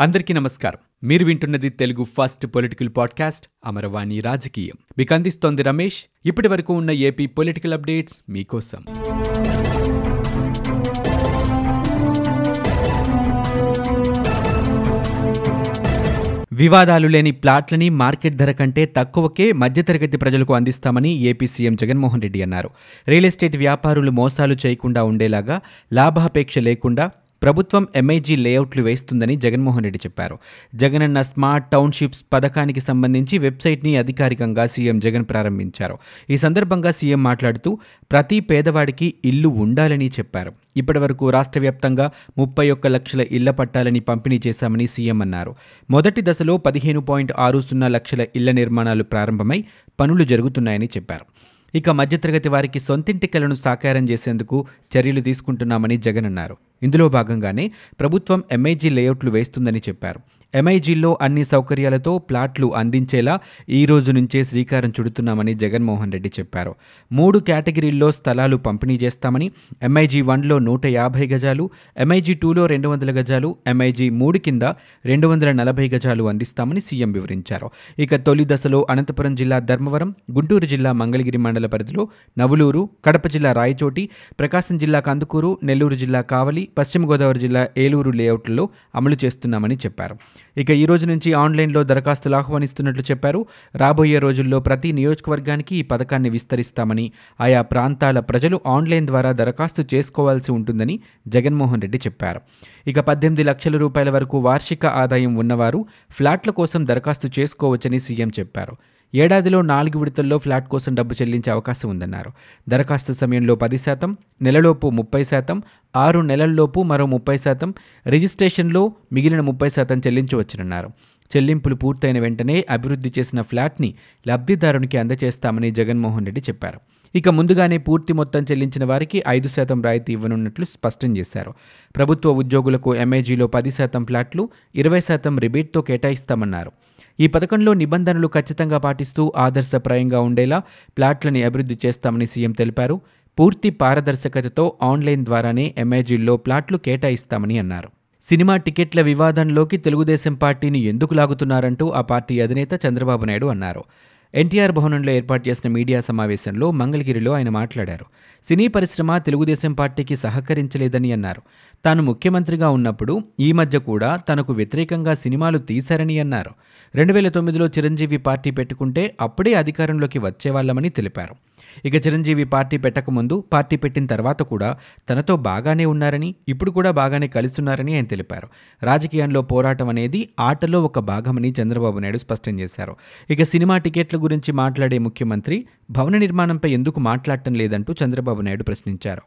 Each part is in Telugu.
అందరికీ నమస్కారం. మీరు వింటున్నది Telugu first political podcast Amaravani రాజకీయం. మీకు అందిస్తోంది రమేష్. ఇప్పటి వరకు ఉన్న ఏపీ పొలిటికల్ అప్డేట్స్ మీకోసం. వివాదాలు లేని ప్లాట్లని మార్కెట్ ధర కంటే తక్కువకే మధ్యతరగతి ప్రజలకు అందిస్తామని ఏపీ సీఎం జగన్మోహన్ రెడ్డి అన్నారు. రియల్ ఎస్టేట్ వ్యాపారులు మోసాలు చేయకుండా ఉండేలాగా లాభాపేక్ష లేకుండా ప్రభుత్వం ఎంఐజీ లేఅవుట్లు వేస్తుందని జగన్మోహన్ రెడ్డి చెప్పారు. జగనన్న స్మార్ట్ టౌన్షిప్స్ పథకానికి సంబంధించి వెబ్సైట్ని అధికారికంగా సీఎం జగన్ ప్రారంభించారు. ఈ సందర్భంగా సీఎం మాట్లాడుతూ ప్రతి పేదవాడికి ఇల్లు ఉండాలని చెప్పారు. ఇప్పటివరకు రాష్ట్ర వ్యాప్తంగా ముప్పై ఒక్క లక్షల ఇళ్ళ పట్టాలని పంపిణీ చేశామని సీఎం అన్నారు. మొదటి దశలో పదిహేను పాయింట్ ఆరు సున్నా లక్షల ఇళ్ళ నిర్మాణాలు ప్రారంభమై పనులు జరుగుతున్నాయని చెప్పారు. ఇక మధ్యతరగతి వారికి సొంతింటి కలను సాకారం చేసేందుకు చర్యలు తీసుకుంటున్నామని జగన్ అన్నారు. ఇందులో భాగంగానే ప్రభుత్వం ఎంఐజీ లేఅవుట్లు వేస్తుందని చెప్పారు. ఎంఐజీల్లో అన్ని సౌకర్యాలతో ప్లాట్లు అందించేలా ఈ రోజు నుంచే శ్రీకారం చుడుతున్నామని జగన్మోహన్ రెడ్డి చెప్పారు. మూడు కేటగిరీల్లో స్థలాలు పంపిణీ చేస్తామని ఎంఐజీ వన్లో నూట యాభై గజాలు ఎంఐజీ టూలో రెండు వందల గజాలు ఎంఐజీ మూడు కింద రెండు వందల నలభై గజాలు అందిస్తామని సీఎం వివరించారు. ఇక తొలి దశలో అనంతపురం జిల్లా ధర్మవరం గుంటూరు జిల్లా మంగళగిరి మండల పరిధిలో నవులూరు కడప జిల్లా రాయచోటి ప్రకాశం జిల్లా కందుకూరు నెల్లూరు జిల్లా కావలి పశ్చిమ గోదావరి జిల్లా ఏలూరు లేఅవుట్లలో అమలు చేస్తున్నామని చెప్పారు. ఇక ఈ రోజు నుంచి ఆన్లైన్లో దరఖాస్తులు ఆహ్వానిస్తున్నట్లు చెప్పారు. రాబోయే రోజుల్లో ప్రతి నియోజకవర్గానికి ఈ పథకాన్ని విస్తరిస్తామని ఆయా ప్రాంతాల ప్రజలు ఆన్లైన్ ద్వారా దరఖాస్తు చేసుకోవాల్సి ఉంటుందని జగన్మోహన్ రెడ్డి చెప్పారు. ఇక పద్దెనిమిది లక్షల రూపాయల వరకు వార్షిక ఆదాయం ఉన్నవారు ఫ్లాట్ల కోసం దరఖాస్తు చేసుకోవచ్చని సీఎం చెప్పారు. ఏడాదిలో నాలుగు విడతల్లో ఫ్లాట్ కోసం డబ్బు చెల్లించే అవకాశం ఉందన్నారు. దరఖాస్తు సమయంలో పది శాతం నెలలోపు ముప్పై శాతం ఆరు నెలల్లోపు మరో ముప్పై శాతం రిజిస్ట్రేషన్లో మిగిలిన ముప్పై శాతం చెల్లించవచ్చునన్నారు చెల్లింపులు పూర్తయిన వెంటనే అభివృద్ధి చేసిన ఫ్లాట్ని లబ్ధిదారునికి అందజేస్తామని జగన్మోహన్ రెడ్డి చెప్పారు. ఇక ముందుగానే పూర్తి మొత్తం చెల్లించిన వారికి ఐదు శాతం రాయితీ ఇవ్వనున్నట్లు స్పష్టం చేశారు. ప్రభుత్వ ఉద్యోగులకు ఎంఐజీలో పది శాతం ఫ్లాట్లు ఇరవై శాతం రిబేట్తో కేటాయిస్తామన్నారు. ఈ పథకంలో నిబంధనలు ఖచ్చితంగా పాటిస్తూ ఆదర్శప్రాయంగా ఉండేలా ప్లాట్లని అభివృద్ధి చేస్తామని సీఎం తెలిపారు. పూర్తి పారదర్శకతతో ఆన్లైన్ ద్వారానే ఎంఐజీల్లో ప్లాట్లు కేటాయిస్తామని అన్నారు. సినిమా టికెట్ల వివాదంలోకి తెలుగుదేశం పార్టీని ఎందుకు లాగుతున్నారంటూ ఆ పార్టీ అధినేత చంద్రబాబు నాయుడు అన్నారు. ఎన్టీఆర్ భవనంలో ఏర్పాటు చేసిన మీడియా సమావేశంలో మంగళగిరిలో ఆయన మాట్లాడారు. సినీ పరిశ్రమ తెలుగుదేశం పార్టీకి సహకరించలేదని అన్నారు. తాను ముఖ్యమంత్రిగా ఉన్నప్పుడు ఈ మధ్య కూడా తనకు వ్యతిరేకంగా సినిమాలు తీశారని అన్నారు. రెండు వేల తొమ్మిదిలో చిరంజీవి పార్టీ పెట్టుకుంటే అప్పుడే అధికారంలోకి వచ్చేవాళ్ళమని తెలిపారు. ఇక చిరంజీవి పార్టీ పెట్టకముందు పార్టీ పెట్టిన తర్వాత కూడా తనతో బాగానే ఉన్నారని ఇప్పుడు కూడా బాగానే కలుస్తున్నారని ఆయన తెలిపారు. రాజకీయంలో పోరాటం అనేది ఆటలో ఒక భాగమని చంద్రబాబు నాయుడు స్పష్టం చేశారు. ఇక సినిమా టికెట్ల గురించి మాట్లాడే ముఖ్యమంత్రి భవన నిర్మాణంపై ఎందుకు మాట్లాడటం లేదంటూ చంద్రబాబు నాయుడు ప్రశ్నించారు.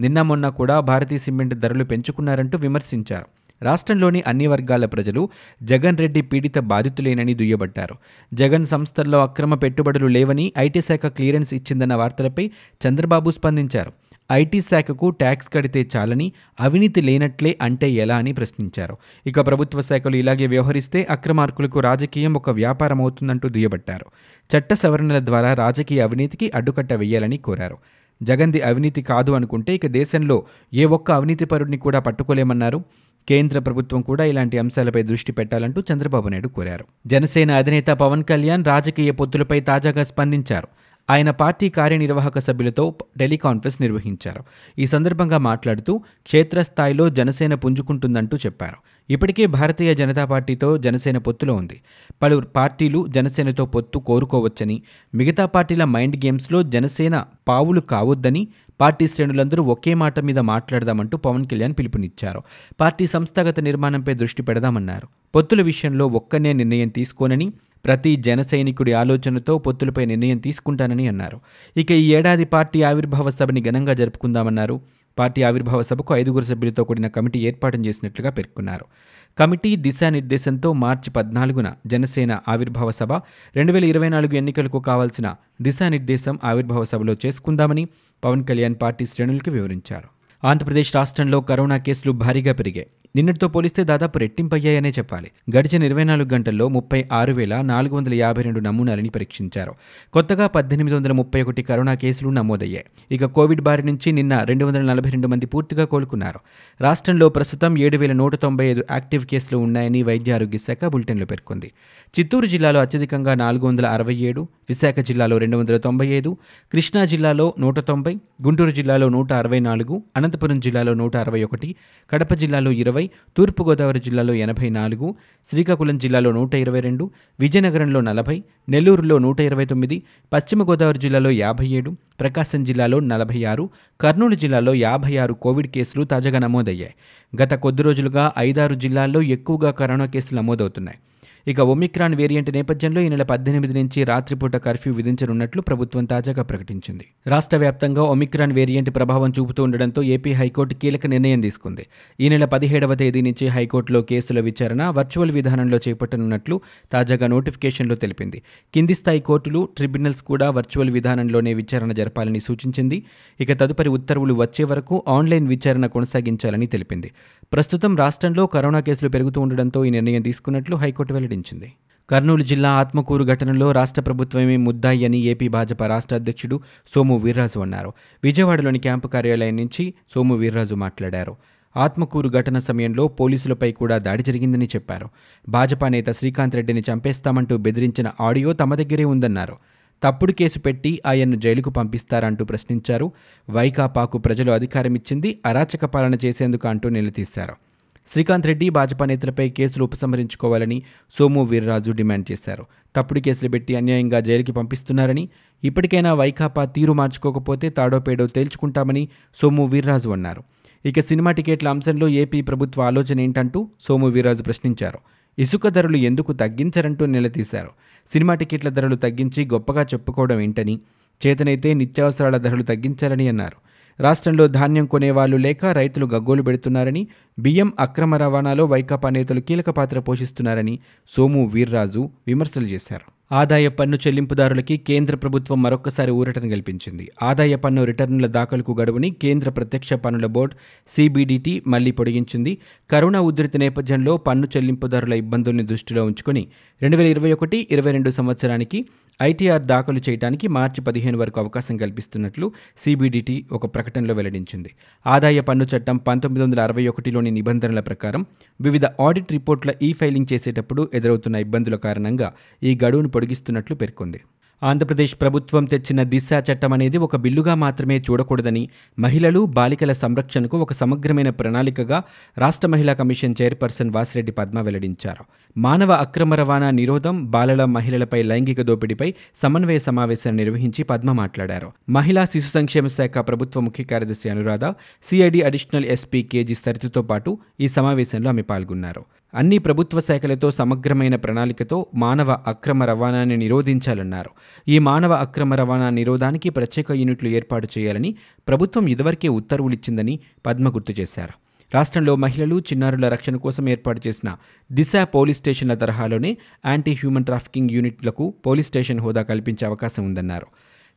నిన్న మొన్న కూడా భారతీయ సిమెంట్ ధరలు పెంచుకున్నారంటూ విమర్శించారు. రాష్ట్రంలోని అన్ని వర్గాల ప్రజలు జగన్ రెడ్డి పీడిత బాధితులేనని దుయ్యబట్టారు. జగన్ సంస్థల్లో అక్రమ పెట్టుబడులు లేవని ఐటీ శాఖ క్లియరెన్స్ ఇచ్చిందన్న వార్తలపై చంద్రబాబు స్పందించారు. ఐటీ శాఖకు ట్యాక్స్ కడితే చాలని అవినీతి లేనట్లే అంటే ఎలా అని ప్రశ్నించారు. ఇక ప్రభుత్వ శాఖలు ఇలాగే వ్యవహరిస్తే అక్రమార్కులకు రాజకీయం ఒక వ్యాపారం అవుతుందంటూ దుయ్యబట్టారు. చట్ట సవరణల ద్వారా రాజకీయ అవినీతికి అడ్డుకట్ట వేయాలని కోరారు. జగన్ది అవినీతి కాదు అనుకుంటే ఇక దేశంలో ఏ ఒక్క అవినీతిపరుడిని కూడా పట్టుకోలేమన్నారు. కేంద్ర ప్రభుత్వం కూడా ఇలాంటి అంశాలపై దృష్టి పెట్టాలంటూ చంద్రబాబు నాయుడు కోరారు. జనసేన అధినేత పవన్ కళ్యాణ్ రాజకీయ పొత్తులపై తాజాగా స్పందించారు. ఆయన పార్టీ కార్యనిర్వాహక సభ్యులతో టెలికాన్ఫరెన్స్ నిర్వహించారు. ఈ సందర్భంగా మాట్లాడుతూ క్షేత్రస్థాయిలో జనసేన పుంజుకుంటుందంటూ చెప్పారు. ఇప్పటికే భారతీయ జనతా పార్టీతో జనసేన పొత్తులో ఉంది. పలు పార్టీలు జనసేనతో పొత్తు కోరుకోవచ్చని మిగతా పార్టీల మైండ్ గేమ్స్లో జనసేన పావులు కావద్దని పార్టీ శ్రేణులందరూ ఒకే మాట మీద మాట్లాడదామంటూ పవన్ కళ్యాణ్ పిలుపునిచ్చారు. పార్టీ సంస్థాగత నిర్మాణంపై దృష్టి పెడదామన్నారు. పొత్తుల విషయంలో ఒక్కనే నిర్ణయం తీసుకోనని ప్రతి జన సైనికుడి ఆలోచనతో పొత్తులపై నిర్ణయం తీసుకుంటానని అన్నారు. ఇక ఈ ఏడాది పార్టీ ఆవిర్భావ సభని ఘనంగా జరుపుకుందామన్నారు. పార్టీ ఆవిర్భావ సభకు ఐదుగురు సభ్యులతో కూడిన కమిటీ ఏర్పాటు చేసినట్లుగా పేర్కొన్నారు. కమిటీ దిశానిర్దేశంతో మార్చి పద్నాలుగున జనసేన ఆవిర్భావ సభ రెండు వేల ఇరవై నాలుగు ఎన్నికలకు కావాల్సిన దిశానిర్దేశం ఆవిర్భావ సభలో చేసుకుందామని పవన్ కళ్యాణ్ పార్టీ శ్రేణులకు వివరించారు. ఆంధ్రప్రదేశ్ రాష్ట్రంలో కరోనా కేసులు భారీగా పెరిగాయి. నిన్నటితో పోలిస్తే దాదాపు రెట్టింపయ్యాయనే చెప్పాలి. గడిచిన ఇరవై నాలుగు గంటల్లో ముప్పై ఆరు వేల నాలుగు వందల యాభై రెండు నమూనాలని పరీక్షించారు. కొత్తగా పద్దెనిమిది వందల ముప్పై ఒకటి కరోనా కేసులు నమోదయ్యాయి. ఇక కోవిడ్ బారి నుంచి నిన్న రెండు వందల నలభై రెండు మంది పూర్తిగా కోలుకున్నారు. రాష్ట్రంలో ప్రస్తుతం ఏడు వేల నూట తొంభై ఐదు యాక్టివ్ కేసులు ఉన్నాయని వైద్య ఆరోగ్య శాఖ బులెటిన్లో పేర్కొంది. చిత్తూరు జిల్లాలో అత్యధికంగా నాలుగు వందల అరవై ఏడు విశాఖ జిల్లాలో రెండు వందల తొంభై ఐదు కృష్ణా జిల్లాలో నూట తొంభై గుంటూరు జిల్లాలో నూట అరవై నాలుగు అనంతపురం జిల్లాలో నూట అరవై ఒకటి కడప జిల్లాలో ఇరవై తూర్పుగోదావరి జిల్లాలో ఎనభై నాలుగు శ్రీకాకుళం జిల్లాలో నూట ఇరవై రెండు విజయనగరంలో నలభై నెల్లూరులో నూట ఇరవై తొమ్మిది పశ్చిమ గోదావరి జిల్లాలో యాభై ఏడు ప్రకాశం జిల్లాలో నలభై ఆరు కర్నూలు జిల్లాలో యాభై ఆరు కోవిడ్ కేసులు తాజాగా నమోదయ్యాయి. గత కొద్ది రోజులుగా ఐదారు జిల్లాల్లో ఎక్కువగా కరోనా కేసులు నమోదవుతున్నాయి. ఇక ఒమిక్రాన్ వేరియంట్ నేపథ్యంలో ఈ నెల పద్దెనిమిది నుంచి రాత్రిపూట కర్ఫ్యూ విధించనున్నట్లు ప్రభుత్వం తాజాగా ప్రకటించింది. రాష్ట్ర వ్యాప్తంగా ఒమిక్రాన్ వేరియంట్ ప్రభావం చూపుతూ ఉండడంతో ఏపీ హైకోర్టు కీలక నిర్ణయం తీసుకుంది. ఈ నెల పదిహేడవ తేదీ నుంచి హైకోర్టులో కేసుల విచారణ వర్చువల్ విధానంలో చేపట్టనున్నట్లు తాజాగా నోటిఫికేషన్లో తెలిపింది. కింది స్థాయి కోర్టులు ట్రిబ్యునల్స్ కూడా వర్చువల్ విధానంలోనే విచారణ జరపాలని సూచించింది. ఇక తదుపరి ఉత్తర్వులు వచ్చే వరకు ఆన్లైన్ విచారణ కొనసాగించాలని తెలిపింది. ప్రస్తుతం రాష్ట్రంలో కరోనా కేసులు పెరుగుతూ ఉండడంతో ఈ నిర్ణయం తీసుకున్నట్లు హైకోర్టు వెల్లడించింది. కర్నూలు జిల్లా ఆత్మకూరు ఘటనలో రాష్ట్ర ప్రభుత్వమే ముద్దాయి అని ఏపీ భాజపా రాష్ట్ర అధ్యక్షుడు సోము వీర్రాజు అన్నారు. విజయవాడలోని క్యాంపు కార్యాలయం నుంచి సోము వీర్రాజు మాట్లాడారు. ఆత్మకూరు ఘటన సమయంలో పోలీసులపై కూడా దాడి జరిగిందని చెప్పారు. భాజపా నేత శ్రీకాంత్ రెడ్డిని చంపేస్తామంటూ బెదిరించిన ఆడియో తమ దగ్గరే ఉందన్నారు. తప్పుడు కేసు పెట్టి ఆయన్ను జైలుకు పంపిస్తారంటూ ప్రశ్నించారు. వైకాపాకు ప్రజలు అధికారం ఇచ్చింది అరాచక పాలన చేసేందుకు అంటూ నిలదీశారు. శ్రీకాంత్ రెడ్డి భాజపా నేతలపై కేసులు ఉపసంహరించుకోవాలని సోము వీర్రాజు డిమాండ్ చేశారు. తప్పుడు కేసులు పెట్టి అన్యాయంగా జైలుకి పంపిస్తున్నారని ఇప్పటికైనా వైకాపా తీరు మార్చుకోకపోతే తాడోపేడో తేల్చుకుంటామని సోము వీర్రాజు అన్నారు. ఇక సినిమా టికెట్ల అంశంలో ఏపీ ప్రభుత్వ ఆలోచన ఏంటంటూ సోము వీర్రాజు ప్రశ్నించారు. ఇసుక ధరలు ఎందుకు తగ్గించరంటూ నిలదీశారు. సినిమా టికెట్ల ధరలు తగ్గించి గొప్పగా చెప్పుకోవడం ఏంటని చేతనైతే నిత్యావసరాల ధరలు తగ్గించాలని అన్నారు. రాష్ట్రంలో ధాన్యం కొనేవాళ్ళు లేక రైతులు గగ్గోలు పెడుతున్నారని బియ్యం అక్రమ రవాణాలో వైకాపా నేతలు కీలక పాత్ర పోషిస్తున్నారని సోము వీర్రాజు విమర్శలు చేశారు. ఆదాయ పన్ను చెల్లింపుదారులకి కేంద్ర ప్రభుత్వం మరొకసారి ఊరటను కల్పించింది ఆదాయ పన్ను రిటర్నుల దాఖలకు గడువుని కేంద్ర ప్రత్యక్ష పన్నుల బోర్డు సిబిడిటి మళ్ళీ పొడిగించింది. కరోనా ఉధృతి నేపథ్యంలో పన్ను చెల్లింపుదారుల ఇబ్బందుల్ని దృష్టిలో ఉంచుకొని రెండు వేల ఇరవై ఒకటి ఇరవై రెండు సంవత్సరానికి ఐటీఆర్ దాఖలు చేయడానికి మార్చి పదిహేను వరకు అవకాశం కల్పిస్తున్నట్లు సిబిడిటి ఒక ప్రకటనలో వెల్లడించింది. ఆదాయ పన్ను చట్టం పంతొమ్మిది వందల అరవై ఒకటిలోని నిబంధనల ప్రకారం వివిధ ఆడిట్ రిపోర్ట్ల ఈ ఫైలింగ్ చేసేటప్పుడు ఎదురవుతున్న ఇబ్బందుల కారణంగా ఈ గడువును పొడిగిస్తున్నట్లు పేర్కొంది. ఆంధ్రప్రదేశ్ ప్రభుత్వం తెచ్చిన దిశ చట్టం అనేది ఒక బిల్లుగా మాత్రమే చూడకూడదని మహిళలు బాలికల సంరక్షణకు ఒక సమగ్రమైన ప్రణాళికగా రాష్ట్ర మహిళా కమిషన్ చైర్పర్సన్ వాసిరెడ్డి పద్మ వెల్లడించారు. మానవ అక్రమ రవాణా నిరోధం బాలల మహిళలపై లైంగిక దోపిడీపై సమన్వయ సమావేశాన్ని నిర్వహించి పద్మ మాట్లాడారు. మహిళా శిశు సంక్షేమ శాఖ ప్రభుత్వ ముఖ్య కార్యదర్శి Anuradha CID additional SP KG సరితతో పాటు ఈ సమావేశంలో ఆమె పాల్గొన్నారు. అన్ని ప్రభుత్వ శాఖలతో సమగ్రమైన ప్రణాళికతో మానవ అక్రమ రవాణాని నిరోధించాలన్నారు. ఈ మానవ అక్రమ రవాణా నిరోధానికి ప్రత్యేక యూనిట్లు ఏర్పాటు చేయాలని ప్రభుత్వం ఇదివరకే ఉత్తర్వులిచ్చిందని పద్మ గుర్తు చేశారు. రాష్ట్రంలో మహిళలు చిన్నారుల రక్షణ కోసం ఏర్పాటు చేసిన దిశ పోలీస్ స్టేషన్ల తరహాలోనే యాంటీ హ్యూమన్ ట్రాఫికింగ్ యూనిట్లకు పోలీస్ స్టేషన్ హోదా కల్పించే అవకాశం ఉందన్నారు.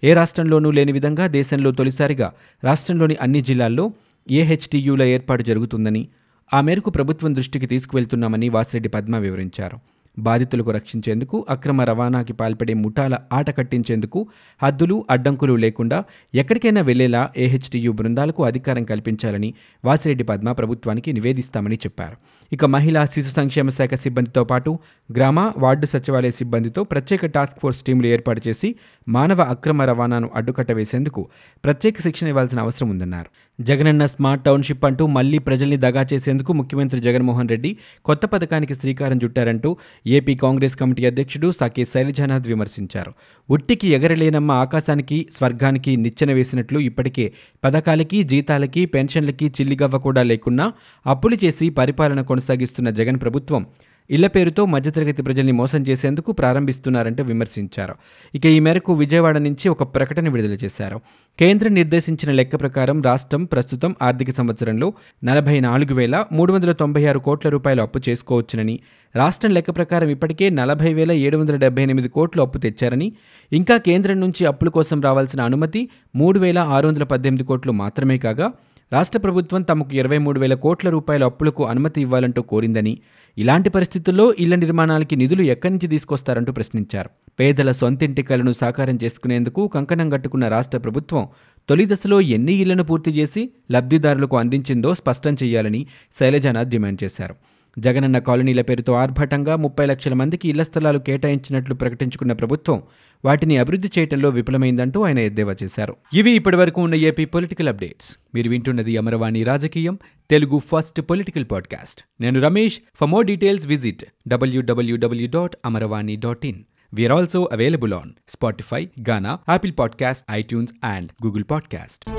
ఏ రాష్ట్రంలోనూ లేని విధంగా దేశంలో తొలిసారిగా రాష్ట్రంలోని అన్ని జిల్లాల్లో ఏహెచ్టీయూల ఏర్పాటు జరుగుతుందని ఆ మేరకు ప్రభుత్వం దృష్టికి తీసుకువెళ్తున్నామని వాసిరెడ్డి పద్మ వివరించారు. బాధితులకు రక్షించేందుకు అక్రమ రవాణాకి పాల్పడే ముఠాల ఆట కట్టించేందుకు హద్దులు అడ్డంకులు లేకుండా ఎక్కడికైనా వెళ్ళేలా ఏహెచ్డియూ బృందాలకు అధికారం కల్పించాలని వాసిరెడ్డి పద్మ ప్రభుత్వానికి నివేదిస్తామని చెప్పారు. ఇక మహిళా శిశు సంక్షేమ శాఖ సిబ్బందితో పాటు గ్రామ వార్డు సచివాలయ సిబ్బందితో ప్రత్యేక టాస్క్ ఫోర్స్ టీంలు ఏర్పాటు చేసి మానవ అక్రమ రవాణాను అడ్డుకట్ట వేసేందుకు ప్రత్యేక శిక్షణ ఇవ్వాల్సిన అవసరం ఉందన్నారు. జగనన్న స్మార్ట్ టౌన్షిప్ అంటూ మళ్ళీ ప్రజల్ని దగా చేసేందుకు ముఖ్యమంత్రి జగన్మోహన్ రెడ్డి కొత్త పథకానికి శ్రీకారం చుట్టారంటూ ఏపీ కాంగ్రెస్ కమిటీ అధ్యక్షుడు సాకే శైలజానాథ్ విమర్శించారు. ఉట్టికి ఎగరలేనమ్మ ఆకాశానికి స్వర్గానికి నిచ్చెన వేసినట్లు ఇప్పటికే పథకాలకి జీతాలకి పెన్షన్లకి చిల్లిగవ్వ కూడా లేకున్నా అప్పులు చేసి పరిపాలన కొనసాగిస్తున్న జగన్ ప్రభుత్వం ఇళ్ళ పేరుతో మధ్యతరగతి ప్రజల్ని మోసం చేసేందుకు ప్రారంభిస్తున్నారంటూ విమర్శించారు. ఇక ఈ మేరకు విజయవాడ నుంచి ఒక ప్రకటన విడుదల చేశారు. కేంద్రం నిర్దేశించిన లెక్క ప్రకారం రాష్ట్రం ప్రస్తుతం ఆర్థిక సంవత్సరంలో నలభై నాలుగు వేల మూడు వందల తొంభై ఆరు కోట్ల రూపాయలు అప్పు చేసుకోవచ్చునని రాష్ట్రం లెక్క ప్రకారం ఇప్పటికే నలభై వేల ఏడు వందల డెబ్బై ఎనిమిది కోట్లు అప్పు తెచ్చారని ఇంకా కేంద్రం నుంచి అప్పుల కోసం రావాల్సిన అనుమతి మూడు వేల ఆరు వందల పద్దెనిమిది కోట్లు మాత్రమే కాగా రాష్ట్ర ప్రభుత్వం తమకు ఇరవై మూడు వేల కోట్ల రూపాయల అప్పులకు అనుమతి ఇవ్వాలంటూ కోరిందని ఇలాంటి పరిస్థితుల్లో ఇళ్ళ నిర్మాణాలకి నిధులు ఎక్కడి నుంచి తీసుకొస్తారంటూ ప్రశ్నించారు. పేదల సొంతింటి కలను సాకారం చేసుకునేందుకు కంకణం కట్టుకున్న రాష్ట్ర ప్రభుత్వం తొలి దశలో ఎన్ని ఇళ్ళను పూర్తి చేసి లబ్ధిదారులకు అందించిందో స్పష్టం చేయాలని శైలజానాథ్ డిమాండ్ చేశారు. జగనన్న కాలనీల పేరుతో ఆర్భాటంగా ముప్పై లక్షల మందికి ఇళ్ళ స్థలాలు కేటాయించినట్లు ప్రకటించుకున్న ప్రభుత్వం వాటిని అభివృద్ధి చేయడంలో విఫలమైందంటూ ఆయన ఎద్దేవా చేశారు. ఇవి ఇప్పటివరకు ఉన్న ఏపీ పొలిటికల్ అప్డేట్స్. మీరు వింటున్నది అమరవాణి రాజకీయం తెలుగు ఫస్ట్ పొలిటికల్ పాడ్కాస్ట్. నేను Ramesh. For more details visit WWW dot Amaravani dot in We also available on Spotify Gaana Ghana, podcast iTunes and Google podcast